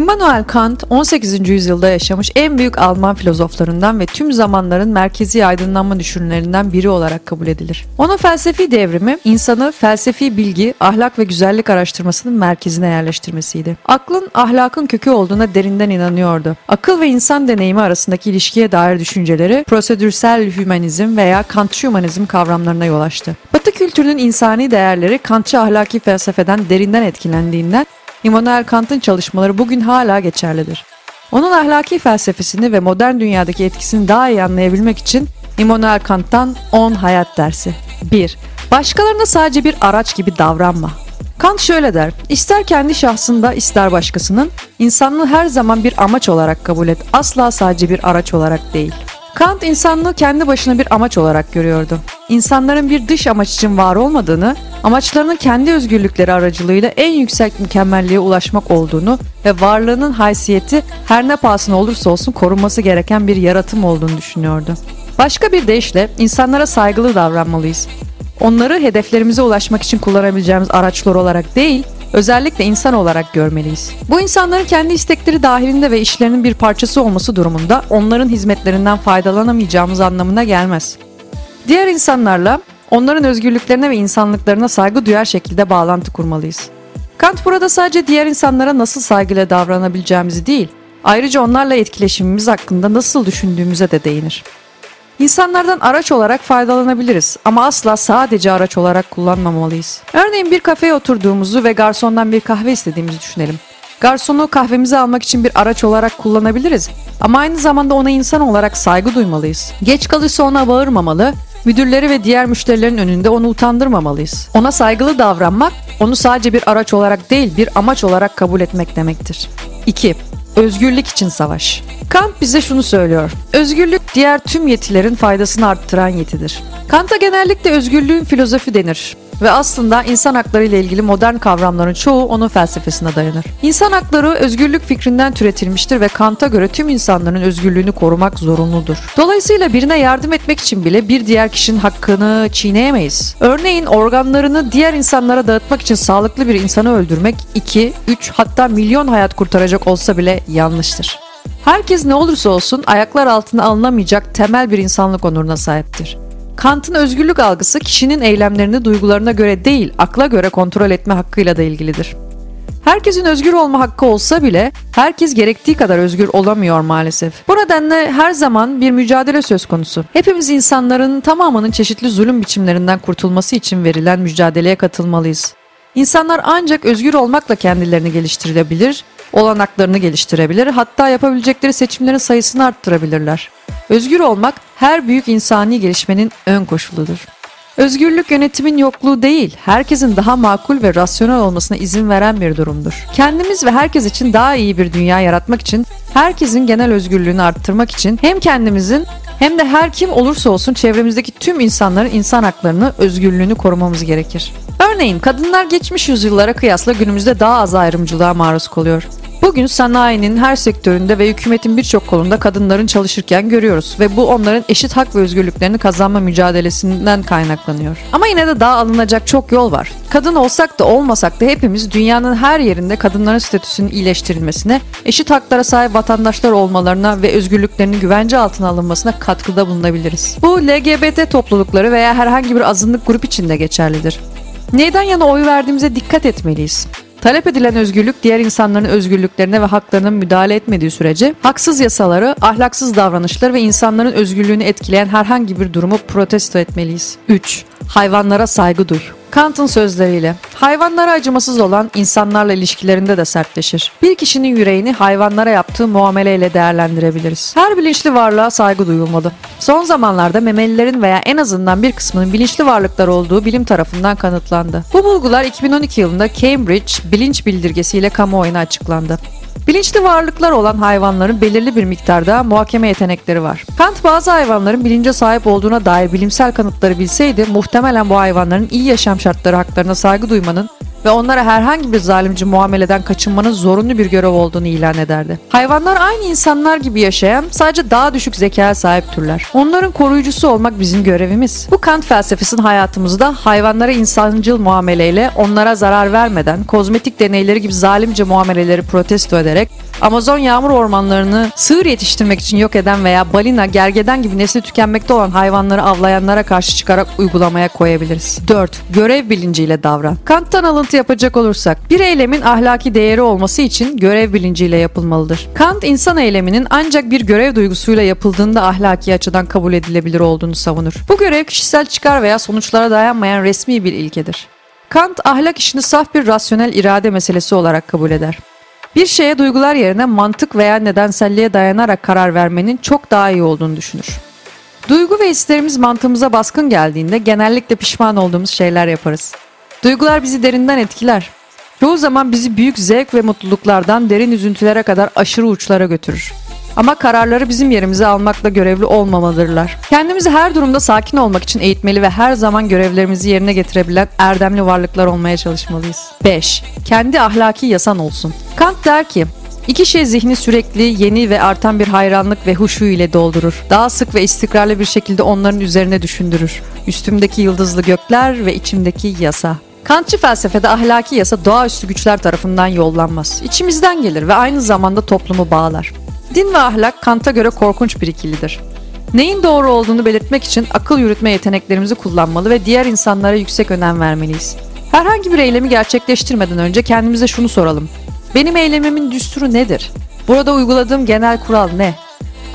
Immanuel Kant 18. yüzyılda yaşamış en büyük Alman filozoflarından ve tüm zamanların merkezi aydınlanma düşünürlerinden biri olarak kabul edilir. Onun felsefi devrimi insanı felsefi bilgi, ahlak ve güzellik araştırmasının merkezine yerleştirmesiydi. Aklın ahlakın kökü olduğuna derinden inanıyordu. Akıl ve insan deneyimi arasındaki ilişkiye dair düşünceleri prosedürsel hümanizm veya Kantçı hümanizm kavramlarına yol açtı. Batı kültürünün insani değerleri Kantçı ahlaki felsefeden derinden etkilendiğinden Immanuel Kant'ın çalışmaları bugün hala geçerlidir. Onun ahlaki felsefesini ve modern dünyadaki etkisini daha iyi anlayabilmek için Immanuel Kant'tan 10 hayat dersi. 1. Başkalarına sadece bir araç gibi davranma. Kant şöyle der, ister kendi şahsında ister başkasının, insanlığı her zaman bir amaç olarak kabul et, asla sadece bir araç olarak değil. Kant insanlığı kendi başına bir amaç olarak görüyordu. İnsanların bir dış amaç için var olmadığını, amaçlarının kendi özgürlükleri aracılığıyla en yüksek mükemmelliğe ulaşmak olduğunu ve varlığının haysiyeti her ne pahasına olursa olsun korunması gereken bir yaratım olduğunu düşünüyordu. Başka bir deyişle insanlara saygılı davranmalıyız. Onları hedeflerimize ulaşmak için kullanabileceğimiz araçlar olarak değil, özellikle insan olarak görmeliyiz. Bu insanların kendi istekleri dahilinde ve işlerinin bir parçası olması durumunda onların hizmetlerinden faydalanamayacağımız anlamına gelmez. Diğer insanlarla onların özgürlüklerine ve insanlıklarına saygı duyar şekilde bağlantı kurmalıyız. Kant burada sadece diğer insanlara nasıl saygıyla davranabileceğimizi değil, ayrıca onlarla etkileşimimiz hakkında nasıl düşündüğümüze de değinir. İnsanlardan araç olarak faydalanabiliriz ama asla sadece araç olarak kullanmamalıyız. Örneğin bir kafeye oturduğumuzu ve garsondan bir kahve istediğimizi düşünelim. Garsonu kahvemizi almak için bir araç olarak kullanabiliriz ama aynı zamanda ona insan olarak saygı duymalıyız. Geç kalırsa ona bağırmamalı, müdürleri ve diğer müşterilerin önünde onu utandırmamalıyız. Ona saygılı davranmak, onu sadece bir araç olarak değil bir amaç olarak kabul etmek demektir. 2. Özgürlük için savaş. Kant bize şunu söylüyor. Özgürlük diğer tüm yetilerin faydasını arttıran yetidir. Kant'a genellikle özgürlüğün filozofi denir ve aslında insan hakları ile ilgili modern kavramların çoğu onun felsefesine dayanır. İnsan hakları özgürlük fikrinden türetilmiştir ve Kant'a göre tüm insanların özgürlüğünü korumak zorunludur. Dolayısıyla birine yardım etmek için bile bir diğer kişinin hakkını çiğneyemeyiz. Örneğin organlarını diğer insanlara dağıtmak için sağlıklı bir insanı öldürmek 2, 3 hatta milyon hayat kurtaracak olsa bile yanlıştır. Herkes ne olursa olsun ayaklar altına alınamayacak temel bir insanlık onuruna sahiptir. Kant'ın özgürlük algısı kişinin eylemlerini duygularına göre değil, akla göre kontrol etme hakkıyla da ilgilidir. Herkesin özgür olma hakkı olsa bile herkes gerektiği kadar özgür olamıyor maalesef. Bu nedenle her zaman bir mücadele söz konusu. Hepimiz insanların tamamının çeşitli zulüm biçimlerinden kurtulması için verilen mücadeleye katılmalıyız. İnsanlar ancak özgür olmakla kendilerini geliştirebilir, olanaklarını geliştirebilir, hatta yapabilecekleri seçimlerin sayısını arttırabilirler. Özgür olmak her büyük insani gelişmenin ön koşuludur. Özgürlük yönetimin yokluğu değil, herkesin daha makul ve rasyonel olmasına izin veren bir durumdur. Kendimiz ve herkes için daha iyi bir dünya yaratmak için, herkesin genel özgürlüğünü arttırmak için hem kendimizin hem de her kim olursa olsun çevremizdeki tüm insanların insan haklarını, özgürlüğünü korumamız gerekir. Örneğin kadınlar geçmiş yüzyıllara kıyasla günümüzde daha az ayrımcılığa maruz kalıyor. Bugün sanayinin her sektöründe ve hükümetin birçok kolunda kadınların çalışırken görüyoruz ve bu onların eşit hak ve özgürlüklerini kazanma mücadelesinden kaynaklanıyor. Ama yine de daha alınacak çok yol var. Kadın olsak da olmasak da hepimiz dünyanın her yerinde kadınların statüsünün iyileştirilmesine, eşit haklara sahip vatandaşlar olmalarına ve özgürlüklerinin güvence altına alınmasına katkıda bulunabiliriz. Bu LGBT toplulukları veya herhangi bir azınlık grup için de geçerlidir. Neyden yana oy verdiğimize dikkat etmeliyiz. Talep edilen özgürlük diğer insanların özgürlüklerine ve haklarına müdahale etmediği sürece haksız yasaları, ahlaksız davranışları ve insanların özgürlüğünü etkileyen herhangi bir durumu protesto etmeliyiz. 3. Hayvanlara saygı duy. Kant'ın sözleriyle hayvanlara acımasız olan insanlarla ilişkilerinde de sertleşir. Bir kişinin yüreğini hayvanlara yaptığı muameleyle değerlendirebiliriz. Her bilinçli varlığa saygı duyulmalı. Son zamanlarda memelilerin veya en azından bir kısmının bilinçli varlıklar olduğu bilim tarafından kanıtlandı. Bu bulgular 2012 yılında Cambridge bilinç bildirgesiyle kamuoyuna açıklandı. Bilinçli varlıklar olan hayvanların belirli bir miktarda muhakeme yetenekleri var. Kant bazı hayvanların bilince sahip olduğuna dair bilimsel kanıtları bilseydi muhtemelen bu hayvanların iyi yaşam şartları haklarına saygı duymanın ve onlara herhangi bir zalimci muameleden kaçınmanın zorunlu bir görev olduğunu ilan ederdi. Hayvanlar aynı insanlar gibi yaşayan, sadece daha düşük zekaya sahip türler. Onların koruyucusu olmak bizim görevimiz. Bu Kant felsefesinin hayatımızda hayvanlara insancıl muameleyle onlara zarar vermeden, kozmetik deneyleri gibi zalimce muameleleri protesto ederek Amazon yağmur ormanlarını sığır yetiştirmek için yok eden veya balina, gergeden gibi nesli tükenmekte olan hayvanları avlayanlara karşı çıkarak uygulamaya koyabiliriz. 4. Görev bilinciyle davran. Kant'tan alıntı yapacak olursak, bir eylemin ahlaki değeri olması için görev bilinciyle yapılmalıdır. Kant, insan eyleminin ancak bir görev duygusuyla yapıldığında ahlaki açıdan kabul edilebilir olduğunu savunur. Bu görev kişisel çıkar veya sonuçlara dayanmayan resmi bir ilkedir. Kant ahlak işini saf bir rasyonel irade meselesi olarak kabul eder. Bir şeye duygular yerine mantık veya nedenselliğe dayanarak karar vermenin çok daha iyi olduğunu düşünür. Duygu ve hislerimiz mantığımıza baskın geldiğinde genellikle pişman olduğumuz şeyler yaparız. Duygular bizi derinden etkiler. Çoğu zaman bizi büyük zevk ve mutluluklardan derin üzüntülere kadar aşırı uçlara götürür. Ama kararları bizim yerimize almakla görevli olmamalıdırlar. Kendimizi her durumda sakin olmak için eğitmeli ve her zaman görevlerimizi yerine getirebilen erdemli varlıklar olmaya çalışmalıyız. 5. Kendi ahlaki yasan olsun. Kant der ki, İki şey zihni sürekli yeni ve artan bir hayranlık ve huşu ile doldurur. Daha sık ve istikrarlı bir şekilde onların üzerine düşündürür. Üstümdeki yıldızlı gökler ve içimdeki yasa. Kantçı felsefede ahlaki yasa doğaüstü güçler tarafından yollanmaz. İçimizden gelir ve aynı zamanda toplumu bağlar. Din ve ahlak Kant'a göre korkunç bir ikilidir. Neyin doğru olduğunu belirtmek için akıl yürütme yeteneklerimizi kullanmalı ve diğer insanlara yüksek önem vermeliyiz. Herhangi bir eylemi gerçekleştirmeden önce kendimize şunu soralım. Benim eylemimin düsturu nedir? Burada uyguladığım genel kural ne?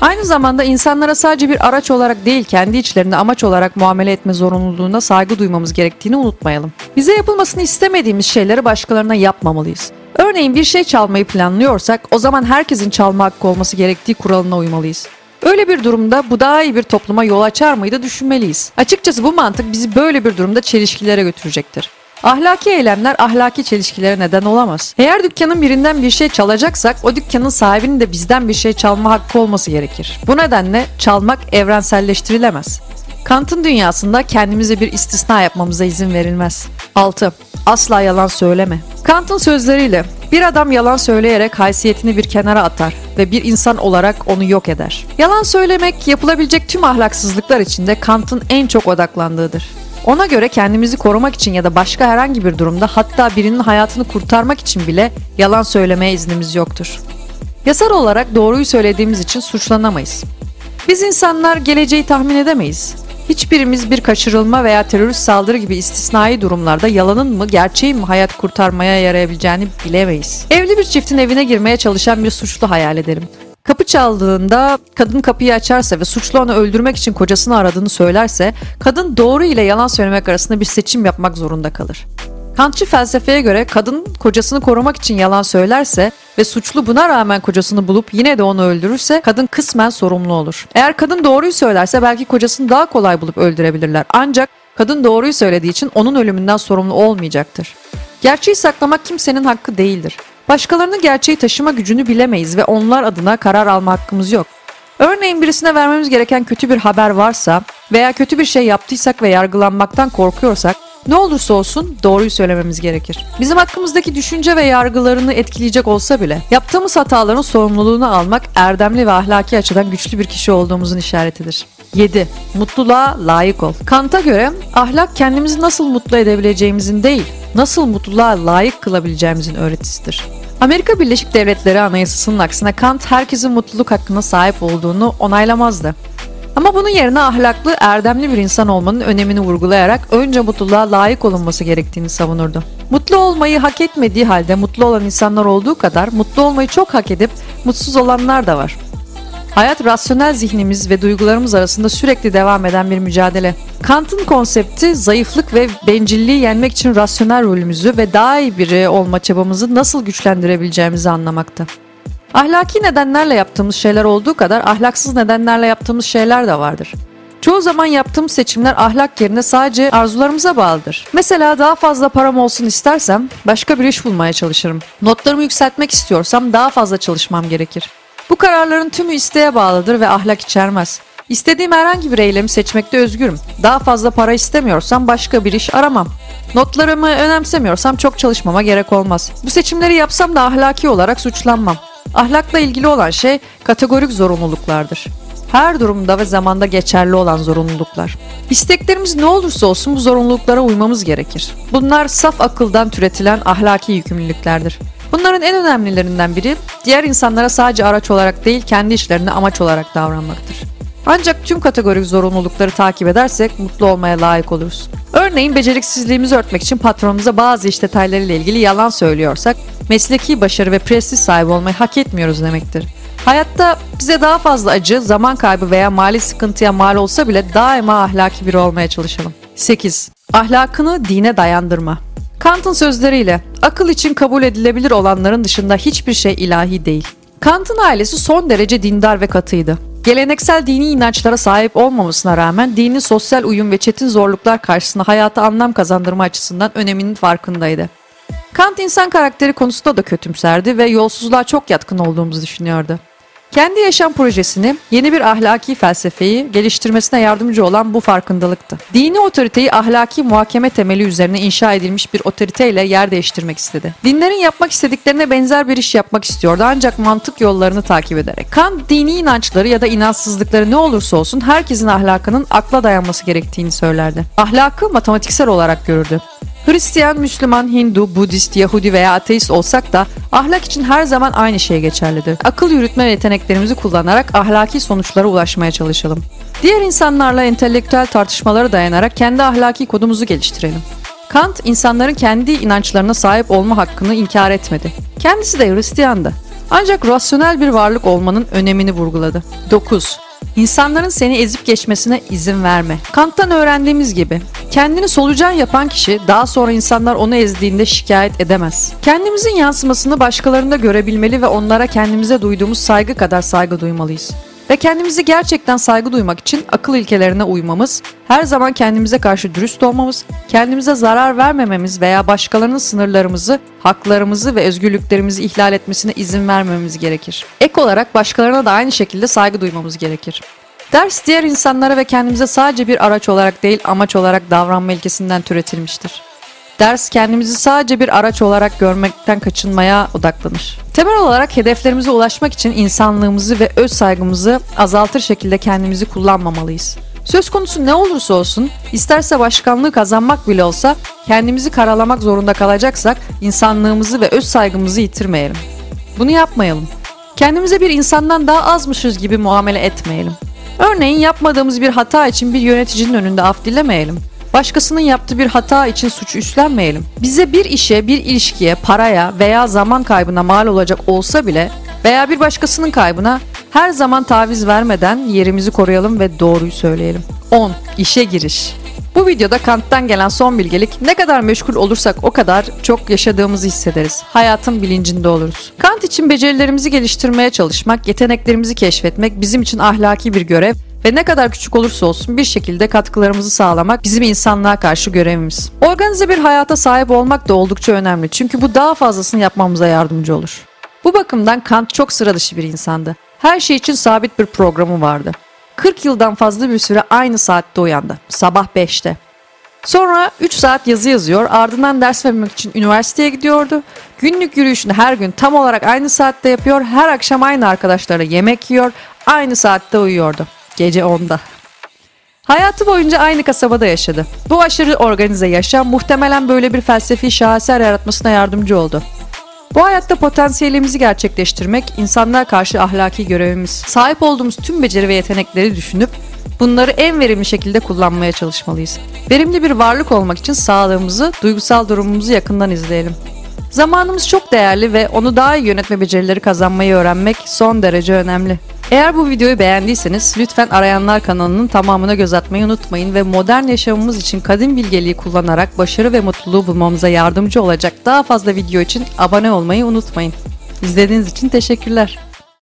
Aynı zamanda insanlara sadece bir araç olarak değil kendi içlerinde amaç olarak muamele etme zorunluluğuna saygı duymamız gerektiğini unutmayalım. Bize yapılmasını istemediğimiz şeyleri başkalarına yapmamalıyız. Örneğin bir şey çalmayı planlıyorsak o zaman herkesin çalma hakkı olması gerektiği kuralına uymalıyız. Öyle bir durumda bu daha iyi bir topluma yol açar mıydı düşünmeliyiz. Açıkçası bu mantık bizi böyle bir durumda çelişkilere götürecektir. Ahlaki eylemler ahlaki çelişkilere neden olamaz. Eğer dükkanın birinden bir şey çalacaksak o dükkanın sahibinin de bizden bir şey çalma hakkı olması gerekir. Bu nedenle çalmak evrenselleştirilemez. Kant'ın dünyasında kendimize bir istisna yapmamıza izin verilmez. 6. Asla yalan söyleme. Kant'ın sözleriyle bir adam yalan söyleyerek haysiyetini bir kenara atar ve bir insan olarak onu yok eder. Yalan söylemek yapılabilecek tüm ahlaksızlıklar içinde Kant'ın en çok odaklandığıdır. Ona göre kendimizi korumak için ya da başka herhangi bir durumda hatta birinin hayatını kurtarmak için bile yalan söylemeye iznimiz yoktur. Yasal olarak doğruyu söylediğimiz için suçlanamayız. Biz insanlar geleceği tahmin edemeyiz. Hiçbirimiz bir kaçırılma veya terörist saldırı gibi istisnai durumlarda yalanın mı gerçeğin mi hayat kurtarmaya yarayabileceğini bilemeyiz. Evli bir çiftin evine girmeye çalışan bir suçlu hayal edelim. Kapı çaldığında kadın kapıyı açarsa ve suçlu onu öldürmek için kocasını aradığını söylerse kadın doğru ile yalan söylemek arasında bir seçim yapmak zorunda kalır. Kantçı felsefeye göre kadın kocasını korumak için yalan söylerse ve suçlu buna rağmen kocasını bulup yine de onu öldürürse kadın kısmen sorumlu olur. Eğer kadın doğruyu söylerse belki kocasını daha kolay bulup öldürebilirler. Ancak kadın doğruyu söylediği için onun ölümünden sorumlu olmayacaktır. Gerçeği saklamak kimsenin hakkı değildir. Başkalarının gerçeği taşıma gücünü bilemeyiz ve onlar adına karar alma hakkımız yok. Örneğin birisine vermemiz gereken kötü bir haber varsa veya kötü bir şey yaptıysak ve yargılanmaktan korkuyorsak ne olursa olsun doğruyu söylememiz gerekir. Bizim hakkımızdaki düşünce ve yargılarını etkileyecek olsa bile yaptığımız hataların sorumluluğunu almak erdemli ve ahlaki açıdan güçlü bir kişi olduğumuzun işaretidir. 7. Mutluluğa layık ol. Kant'a göre ahlak kendimizi nasıl mutlu edebileceğimizin değil, nasıl mutluluğa layık kılabileceğimizin öğretisidir. Amerika Birleşik Devletleri Anayasası'nın aksine Kant herkesin mutluluk hakkına sahip olduğunu onaylamazdı. Ama bunun yerine ahlaklı, erdemli bir insan olmanın önemini vurgulayarak önce mutluluğa layık olunması gerektiğini savunurdu. Mutlu olmayı hak etmediği halde mutlu olan insanlar olduğu kadar mutlu olmayı çok hak edip mutsuz olanlar da var. Hayat rasyonel zihnimiz ve duygularımız arasında sürekli devam eden bir mücadele. Kant'ın konsepti zayıflık ve bencilliği yenmek için rasyonel rolümüzü ve daha iyi biri olma çabamızı nasıl güçlendirebileceğimizi anlamakta. Ahlaki nedenlerle yaptığımız şeyler olduğu kadar ahlaksız nedenlerle yaptığımız şeyler de vardır. Çoğu zaman yaptığım seçimler ahlak yerine sadece arzularımıza bağlıdır. Mesela daha fazla param olsun istersem başka bir iş bulmaya çalışırım. Notlarımı yükseltmek istiyorsam daha fazla çalışmam gerekir. Bu kararların tümü isteğe bağlıdır ve ahlak içermez. İstediğim herhangi bir eylemi seçmekte özgürüm. Daha fazla para istemiyorsam başka bir iş aramam. Notlarımı önemsemiyorsam çok çalışmama gerek olmaz. Bu seçimleri yapsam da ahlaki olarak suçlanmam. Ahlakla ilgili olan şey kategorik zorunluluklardır. her durumda ve zamanda geçerli olan zorunluluklar. İsteklerimiz ne olursa olsun bu zorunluluklara uymamız gerekir. Bunlar saf akıldan türetilen ahlaki yükümlülüklerdir. Bunların en önemlilerinden biri diğer insanlara sadece araç olarak değil kendi işlerine amaç olarak davranmaktır. Ancak tüm kategorik zorunlulukları takip edersek mutlu olmaya layık oluruz. Örneğin beceriksizliğimizi örtmek için patronumuza bazı iş detaylarıyla ilgili yalan söylüyorsak mesleki başarı ve prestij sahibi olmayı hak etmiyoruz demektir. Hayatta bize daha fazla acı, zaman kaybı veya mali sıkıntıya mal olsa bile daima ahlaki biri olmaya çalışalım. 8. Ahlakını dine dayandırma. Kant'ın sözleriyle akıl için kabul edilebilir olanların dışında hiçbir şey ilahi değil. Kant'ın ailesi son derece dindar ve katıydı. Geleneksel dini inançlara sahip olmamasına rağmen dini sosyal uyum ve çetin zorluklar karşısında hayata anlam kazandırma açısından öneminin farkındaydı. Kant insan karakteri konusunda da kötümserdi ve yolsuzluğa çok yatkın olduğumuzu düşünüyordu. Kendi yaşam projesini, yeni bir ahlaki felsefeyi geliştirmesine yardımcı olan bu farkındalıktı. Dini otoriteyi ahlaki muhakeme temeli üzerine inşa edilmiş bir otoriteyle yer değiştirmek istedi. Dinlerin yapmak istediklerine benzer bir iş yapmak istiyordu ancak mantık yollarını takip ederek. Kant dini inançları ya da inançsızlıkları ne olursa olsun herkesin ahlakının akla dayanması gerektiğini söylerdi. Ahlakı matematiksel olarak görürdü. Hristiyan, Müslüman, Hindu, Budist, Yahudi veya ateist olsak da ahlak için her zaman aynı şey geçerlidir. Akıl yürütme yeteneklerimizi kullanarak ahlaki sonuçlara ulaşmaya çalışalım. Diğer insanlarla entelektüel tartışmalara dayanarak kendi ahlaki kodumuzu geliştirelim. Kant, insanların kendi inançlarına sahip olma hakkını inkar etmedi. Kendisi de Hristiyandı. Ancak rasyonel bir varlık olmanın önemini vurguladı. 9. İnsanların seni ezip geçmesine izin verme. Kant'tan öğrendiğimiz gibi kendini solucan yapan kişi daha sonra insanlar onu ezdiğinde şikayet edemez. Kendimizin yansımasını başkalarında görebilmeli ve onlara kendimize duyduğumuz saygı kadar saygı duymalıyız. Ve kendimizi gerçekten saygı duymak için akıl ilkelerine uymamız, her zaman kendimize karşı dürüst olmamız, kendimize zarar vermememiz veya başkalarının sınırlarımızı, haklarımızı ve özgürlüklerimizi ihlal etmesine izin vermememiz gerekir. Ek olarak başkalarına da aynı şekilde saygı duymamız gerekir. Ders diğer insanlara ve kendimize sadece bir araç olarak değil amaç olarak davranma ilkesinden türetilmiştir. Ders kendimizi sadece bir araç olarak görmekten kaçınmaya odaklanır. Temel olarak hedeflerimize ulaşmak için insanlığımızı ve öz saygımızı azaltır şekilde kendimizi kullanmamalıyız. Söz konusu ne olursa olsun, isterse başkanlığı kazanmak bile olsa kendimizi karalamak zorunda kalacaksak insanlığımızı ve öz saygımızı yitirmeyelim. Bunu yapmayalım. Kendimize bir insandan daha azmışız gibi muamele etmeyelim. Örneğin yapmadığımız bir hata için bir yöneticinin önünde af dilemeyelim. Başkasının yaptığı bir hata için suç üstlenmeyelim. Bize bir işe, bir ilişkiye, paraya veya zaman kaybına mal olacak olsa bile veya bir başkasının kaybına her zaman taviz vermeden yerimizi koruyalım ve doğruyu söyleyelim. 10. İşe giriş. Bu videoda Kant'tan gelen son bilgelik ne kadar meşgul olursak o kadar çok yaşadığımızı hissederiz. Hayatın bilincinde oluruz. Kant için becerilerimizi geliştirmeye çalışmak, yeteneklerimizi keşfetmek bizim için ahlaki bir görev ve ne kadar küçük olursa olsun bir şekilde katkılarımızı sağlamak bizim insanlığa karşı görevimiz. Organize bir hayata sahip olmak da oldukça önemli çünkü bu daha fazlasını yapmamıza yardımcı olur. Bu bakımdan Kant çok sıra dışı bir insandı. Her şey için sabit bir programı vardı. 40 yıldan fazla bir süre aynı saatte uyandı. Sabah 5'te. Sonra 3 saat yazı yazıyor, ardından ders vermek için üniversiteye gidiyordu. Günlük yürüyüşünü her gün tam olarak aynı saatte yapıyor, her akşam aynı arkadaşlarla yemek yiyor, aynı saatte uyuyordu. Gece 10'da. Hayatı boyunca aynı kasabada yaşadı. Bu aşırı organize yaşam muhtemelen böyle bir felsefi şaheser yaratmasına yardımcı oldu. Bu hayatta potansiyelimizi gerçekleştirmek insanlığa karşı ahlaki görevimiz. Sahip olduğumuz tüm beceri ve yetenekleri düşünüp bunları en verimli şekilde kullanmaya çalışmalıyız. Verimli bir varlık olmak için sağlığımızı, duygusal durumumuzu yakından izleyelim. Zamanımız çok değerli ve onu daha iyi yönetme becerileri kazanmayı öğrenmek son derece önemli. Eğer bu videoyu beğendiyseniz lütfen Arayanlar kanalının tamamına göz atmayı unutmayın ve modern yaşamımız için kadim bilgeliği kullanarak başarı ve mutluluğu bulmamıza yardımcı olacak daha fazla video için abone olmayı unutmayın. İzlediğiniz için teşekkürler.